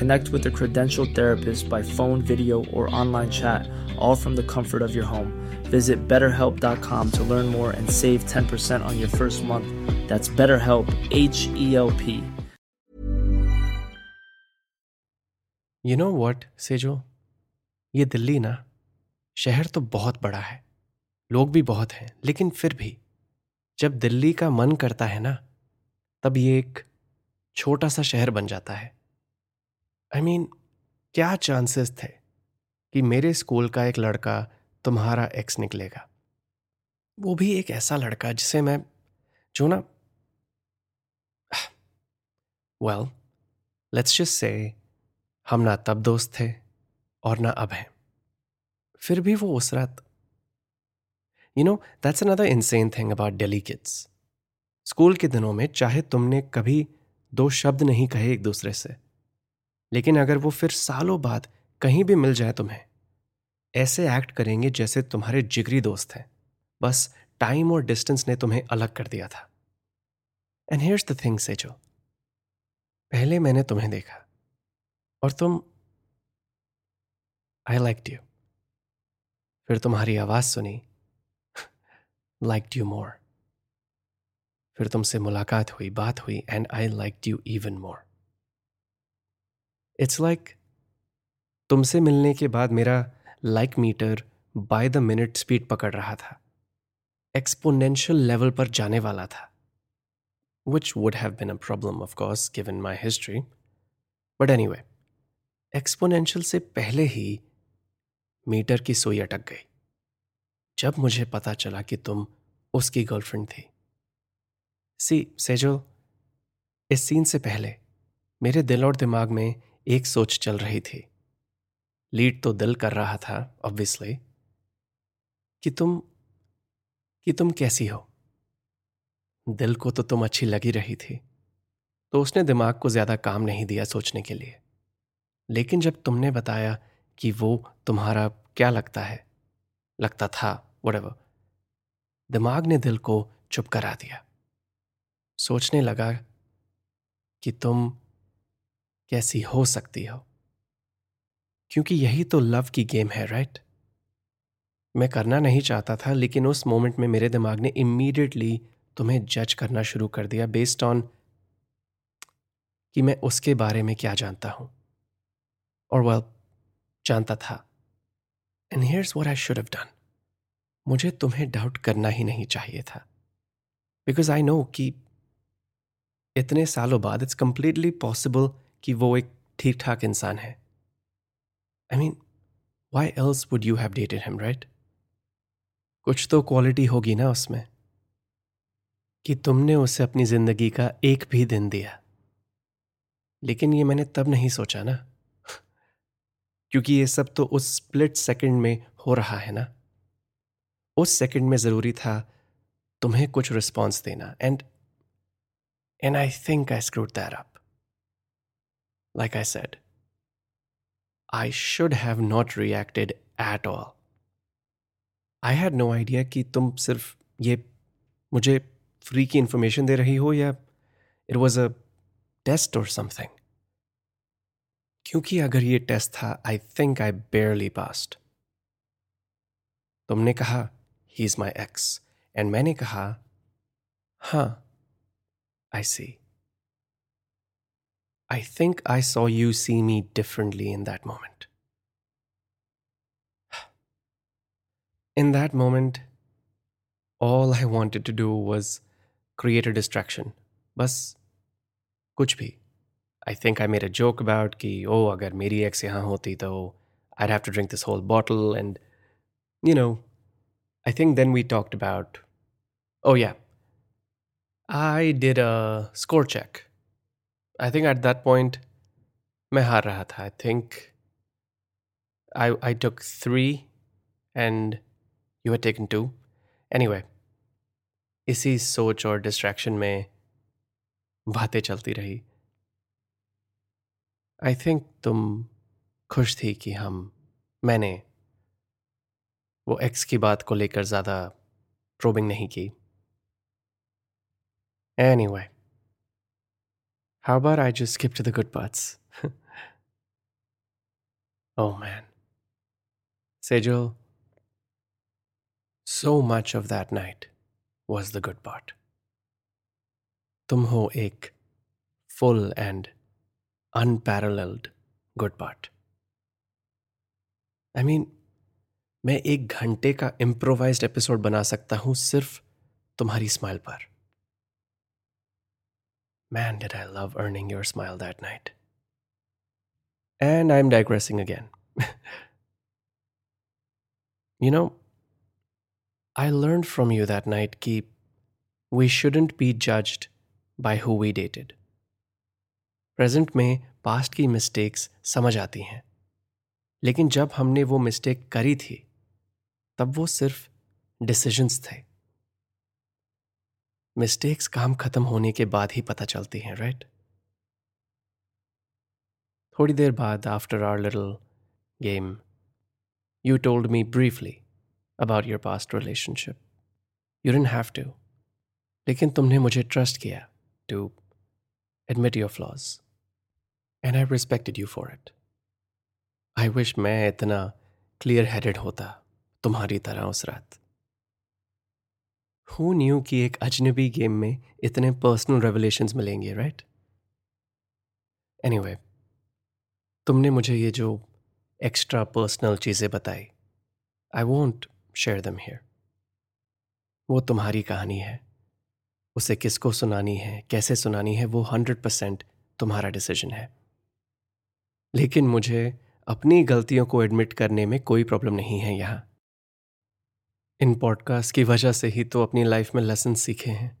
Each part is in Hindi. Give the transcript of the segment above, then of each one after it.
Connect with a credentialed therapist by phone, video, or online chat, all from the comfort of your home. Visit betterhelp.com to learn more and save 10% on your first month. That's BetterHelp, H E L P. You know what, सेजो ये दिल्ली ना शहर तो बहुत बड़ा है लोग भी बहुत हैं लेकिन फिर भी जब दिल्ली का मन करता है ना तब ये एक छोटा सा शहर बन जाता है आई I मीन mean, क्या चांसेस थे कि मेरे स्कूल का एक लड़का तुम्हारा एक्स निकलेगा? वो भी एक ऐसा लड़का जिसे मैं जो ना वेल लेट्स जस्ट से हम ना तब दोस्त थे और ना अब हैं। फिर भी वो उस रात you know that's another insane thing about daily kids school के दिनों में चाहे तुमने कभी दो शब्द नहीं कहे एक दूसरे से लेकिन अगर वो फिर सालों बाद कहीं भी मिल जाए तुम्हें, ऐसे एक्ट करेंगे जैसे तुम्हारे जिगरी दोस्त हैं। बस टाइम और डिस्टेंस ने तुम्हें अलग कर दिया था। एंड हियर्स द थिंग से जो पहले मैंने तुम्हें देखा, और तुम आई लाइक यू फिर तुम्हारी आवाज़ सुनी लाइक यू मोर फिर तुमसे मुलाकात हुई, बात हुई and I like you even more it's like तुमसे मिलने के बाद मेरा like meter by the minute speed पकड़ रहा था। एक्सपोनेंशियल लेवल पर जाने वाला था। Which would have been a problem of course given my history but way exponential से पहले ही मीटर की सुई अटक गई। जब मुझे पता चला कि तुम उसकी गर्लफ्रेंड थी। सी सेजो इस सीन से पहले मेरे दिल और दिमाग में एक सोच चल रही थी। लीड तो दिल कर रहा था ऑब्वियसली कि तुम कि तुम कैसी हो? दिल को तो तुम अच्छी लगी रही थी। तो उसने दिमाग को ज़्यादा काम नहीं दिया सोचने के लिए। लेकिन जब तुमने बताया कि वो तुम्हारा क्या लगता है, लगता था वट दिमाग ने दिल को चुप करा दिया। सोचने लगा कि तुम कैसी हो सकती हो। क्योंकि यही तो लव की गेम है राइट मैं करना नहीं चाहता था, लेकिन उस मोमेंट में मेरे दिमाग ने इमीडिएटली तुम्हें जज करना शुरू कर दिया बेस्ड ऑन कि मैं उसके बारे में क्या जानता हूँ। और वह जानता था। And here's what I should have done मुझे तुम्हें डाउट करना ही नहीं चाहिए था। बिकॉज़ आई नो कि इतने सालों बाद इट्स कंप्लीटली पॉसिबल कि वो एक ठीक ठाक इंसान है। I mean why else would you have dated him right कुछ तो क्वालिटी होगी ना उसमें। कि तुमने उसे अपनी ज़िंदगी का एक भी दिन दिया। लेकिन ये मैंने तब नहीं सोचा ना। क्योंकि ये सब तो उस स्प्लिट सेकंड में हो रहा है ना। उस सेकंड में ज़रूरी था तुम्हें कुछ रिस्पॉन्स देना। And and I think I screwed that up Like I said, I should have not reacted at all. I had no idea कि तुम सिर्फ ये मुझे फ्री की इंफॉर्मेशन दे रही हो या इट वॉज अ टेस्ट और समथिंग क्योंकि अगर ये टेस्ट था आई थिंक आई बेयरली पास्ट तुमने कहा he is my ex and मैंने कहा हाँ आई सी I think I saw you see me differently in that moment In that moment, all I wanted to do was create a distraction. बस कुछ भी I think I made a joke about कि oh अगर मेरी ex यहाँ होती तो I'd have to drink this whole bottle and you know I think then we talked about oh yeah I did a score check. I think at that point मैं हार रहा था. I think I I took three and you had taken two anyway इसी सोच और डिस्ट्रैक्शन में बातें चलती रही. आई थिंक तुम खुश थी कि हम, मैंने वो एक्स की बात को लेकर ज़्यादा प्रोबिंग नहीं की. Anyway How bar I just skip to the good parts Oh man. Sejal, So much of that night was the good part. तुम हो एक full and unparalleled good part. I mean, मैं एक घंटे का इम्प्रोवाइज्ड एपिसोड बना सकता हूं सिर्फ तुम्हारी स्माइल पर Man, did I love earning your smile that night. And I'm digressing again. you know, I learned from you that night कि we shouldn't be judged by who we dated. Present में पास्ट की मिस्टेक्स समझ आती हैं लेकिन जब हमने वो मिस्टेक करी थी तब वो सिर्फ डिसीजंस थे मिस्टेक्स काम खत्म होने के बाद ही पता चलती हैं राइट थोड़ी देर बाद after a little game you told me briefly about your past relationship you didn't have to लेकिन तुमने मुझे ट्रस्ट किया to admit your flaws and I respected you for it I wish मैं इतना क्लियर हैडेड होता, तुम्हारी तरह उस रात। Who knew कि एक अजनबी गेम में इतने पर्सनल रेवलेशंस मिलेंगे राइट एनी एनीवे तुमने मुझे ये जो एक्स्ट्रा पर्सनल चीज़ें बताई I want share them here वो तुम्हारी कहानी है। उसे किसको सुनानी है, कैसे सुनानी है, वो हंड्रेड परसेंट तुम्हारा डिसीज़न है। लेकिन मुझे अपनी गलतियों को एडमिट करने में कोई प्रॉब्लम नहीं है यहाँ। इन पॉडकास्ट की वजह से ही तो अपनी लाइफ में लेसन सीखे हैं।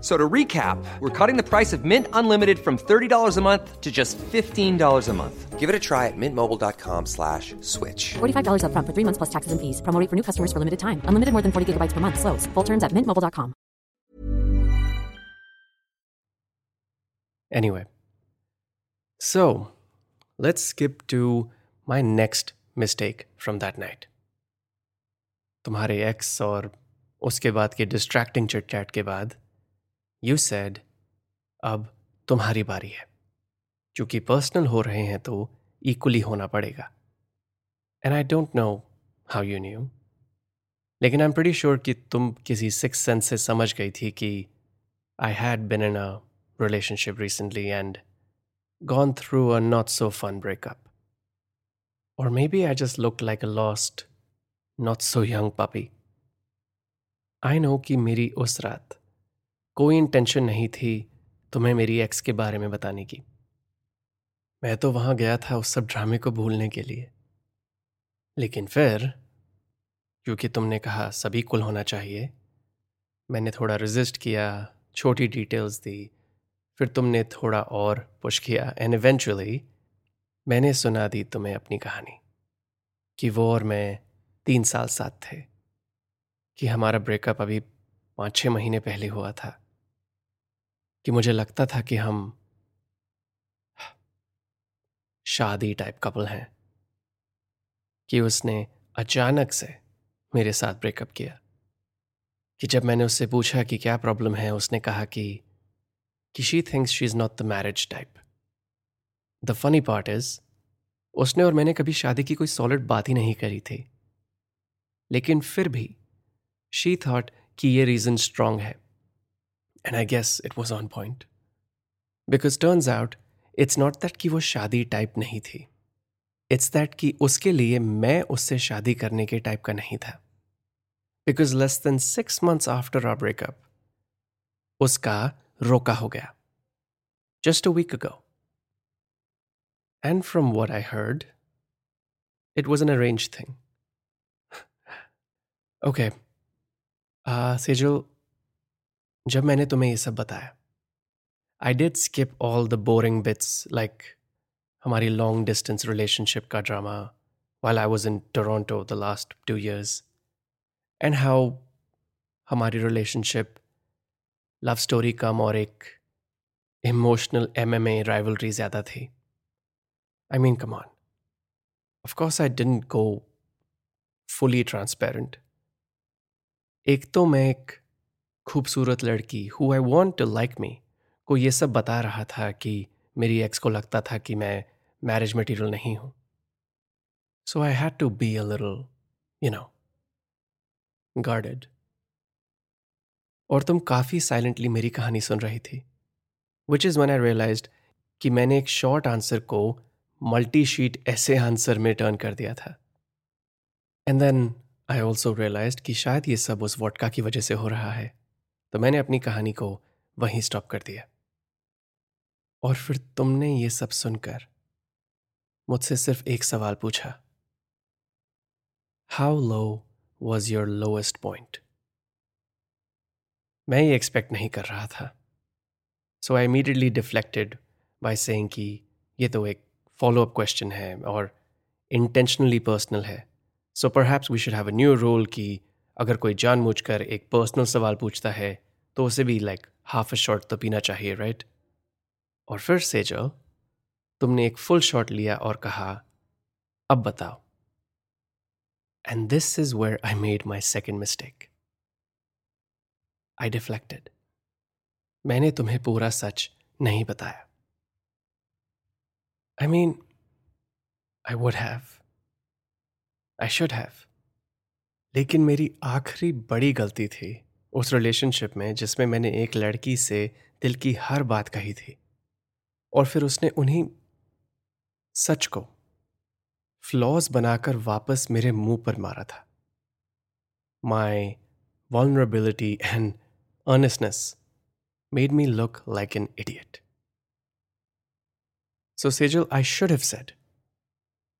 So to recap, we're cutting the price of Mint Unlimited from $30 a month to just $15 a month. Give it a try at mintmobile.com slash switch. $45 up front for three months plus taxes and fees. Promo rate for new customers for limited time. Unlimited more than 40 gigabytes per month. Slows. Full terms at mintmobile.com. Anyway, so let's skip to my next mistake from that night. तुम्हारे एक्स और उसके बाद के डिस्ट्रैक्टिंग चिट चैट के बाद यू सेड अब तुम्हारी बारी है. क्योंकि पर्सनल हो रहे हैं तो इक्वली होना पड़ेगा। And I don't know how you knew लेकिन आई एम प्रीटी श्योर कि तुम किसी सिक्स सेंस से समझ गई थी कि I had been in a relationship recently and gone through a not so fun breakup और maybe I just look like a lost not so young puppy I know कि मेरी उस रात कोई इंटेंशन नहीं थी तुम्हें मेरी एक्स के बारे में बताने की। मैं तो वहाँ गया था उस सब ड्रामे को भूलने के लिए। लेकिन फिर, क्योंकि तुमने कहा सभी कुल होना चाहिए, मैंने थोड़ा रेजिस्ट किया, छोटी डिटेल्स दी, फिर तुमने थोड़ा और पुश किया एंड इवेंचुअली मैंने सुना दी तुम्हें अपनी कहानी, कि वो और मैं तीन साल साथ थे, कि हमारा ब्रेकअप अभी पाँच छः महीने पहले हुआ था। कि मुझे लगता था कि हम शादी टाइप कपल हैं। कि उसने अचानक से मेरे साथ ब्रेकअप किया। कि जब मैंने उससे पूछा कि क्या प्रॉब्लम है, उसने कहा कि कि she thinks she is not the marriage type the funny part is उसने और मैंने कभी शादी की कोई सॉलिड बात ही नहीं करी थी। लेकिन फिर भी शी थॉट कि ये रीजन स्ट्रांग है। and I guess it was on point because turns out it's not that कि वो शादी टाइप नहीं थी इट्स दैट कि उसके लिए मैं उससे शादी करने के टाइप का नहीं था because less than six months after our breakup उसका रोका हो गया just a week ago and from what I heard it was an arrange thing okay Sejal जब मैंने तुम्हें ये सब बताया। I did skip all the boring bits like हमारी लॉन्ग डिस्टेंस रिलेशनशिप का drama while I was in Toronto the last two years and how हमारी रिलेशनशिप लव स्टोरी कम और एक emotional M M A rivalry ज़्यादा थी। I mean come on of course I didn't go fully transparent एक तो मैं एक खूबसूरत लड़की who I want to like me को ये सब बता रहा था कि मेरी एक्स को लगता था कि मैं मैरिज मटेरियल नहीं हूँ। So I had to be a little you know guarded और तुम काफ़ी साइलेंटली मेरी कहानी सुन रही थी which is when I realize कि मैंने एक शॉर्ट आंसर को मल्टी शीट ऐसे आंसर में टर्न कर दिया था। And then I also realize कि शायद ये सब उस वोटका की वजह से हो रहा है। तो मैंने अपनी कहानी को वहीं स्टॉप कर दिया। और फिर तुमने ये सब सुनकर मुझसे सिर्फ़ एक सवाल पूछा। How low was your lowest point मैं ये एक्सपेक्ट नहीं कर रहा था। So I immediately deflected by saying कि ये तो एक फॉलो अप क्वेश्चन है और इंटेंशनली पर्सनल है। So perhaps we should have a new rule कि अगर कोई जानबूझकर एक पर्सनल सवाल पूछता है तो उसे भी लाइक हाफ़ अ शॉट तो पीना चाहिए राइट और फिर से जो तुमने एक फुल शॉट लिया और कहा, अब बताओ। And this is where I made my second mistake I deflected मैंने तुम्हें पूरा सच नहीं बताया। I mean I would have I should have लेकिन मेरी आखिरी बड़ी गलती थी उस रिलेशनशिप में जिसमें मैंने एक लड़की से दिल की हर बात कही थी। और फिर उसने उन्हीं सच को फ्लॉज बनाकर वापस मेरे मुँह पर मारा था। My vulnerability and earnestness made me look like an idiot so Sejal, I should have said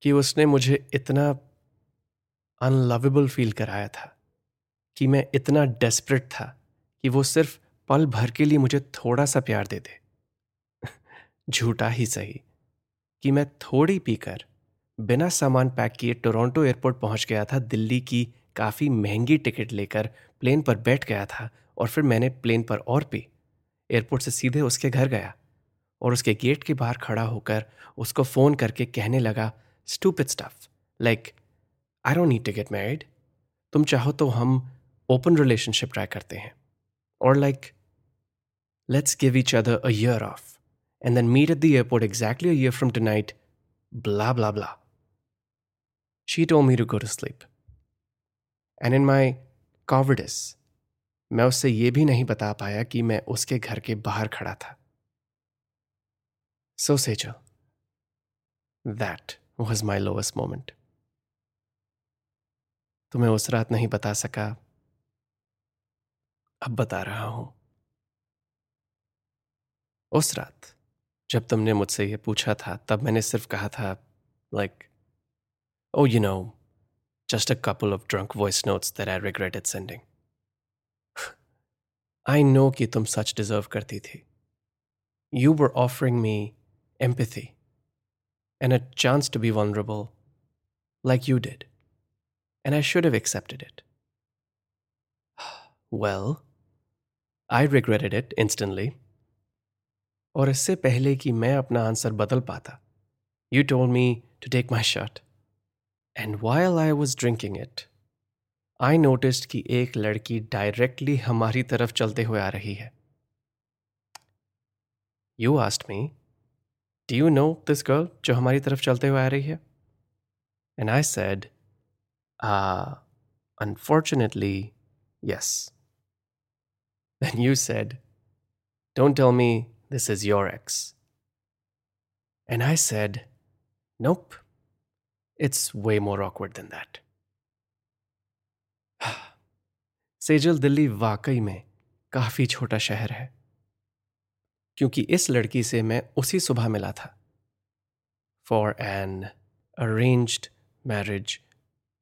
कि उसने मुझे इतना अनलवेबल फील कराया था कि मैं इतना डेस्परेट था कि वो सिर्फ़ पल भर के लिए मुझे थोड़ा सा प्यार दे दे। झूठा ही सही कि मैं थोड़ी पीकर बिना सामान पैक किए टोरंटो एयरपोर्ट पहुँच गया था, दिल्ली की काफ़ी महँगी टिकट लेकर प्लेन पर बैठ गया था और फिर मैंने प्लेन पर और पी। एयरपोर्ट से सीधे उसके घर गया और उसके गेट के बाहर खड़ा होकर उसको फ़ोन करके कहने लगा stupid stuff like I don't need to get married तुम चाहो तो हम ओपन रिलेशनशिप ट्राई करते हैं और like let's give each other a year off and then meet at the airport exactly a year from tonight blah blah blah. She told me to go to sleep. And in my cowardice, मैं उससे यह भी नहीं बता पाया कि मैं उसके घर के बाहर खड़ा था so Sejal that was my lowest moment तुम्हें उस रात नहीं बता सका। अब बता रहा हूँ। उस रात, जब तुमने मुझसे यह पूछा था, तब मैंने सिर्फ़ कहा था like oh you know just a couple of drunk voice notes that I regretted sending I know कि तुम सच डिजर्व करती थी। You were offering me empathy and a chance to be vulnerable like you did and I should have accepted it well I regretted it instantly और इससे पहले कि मैं अपना आंसर बदल पाता you told me to take my shirt and while I was drinking it I noticed कि एक लड़की डायरेक्टली हमारी तरफ चलते हुए आ रही है you asked me do you know this girl जो हमारी तरफ चलते हुए आ रही है and I said Unfortunately yes Then you said, Don't tell me this is your ex. And I said, Nope. It's way more awkward than that. Sejal Delhi वाकई में काफी छोटा शहर है क्योंकि इस लड़की से मैं उसी सुबह मिला था for an arranged marriage